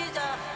시작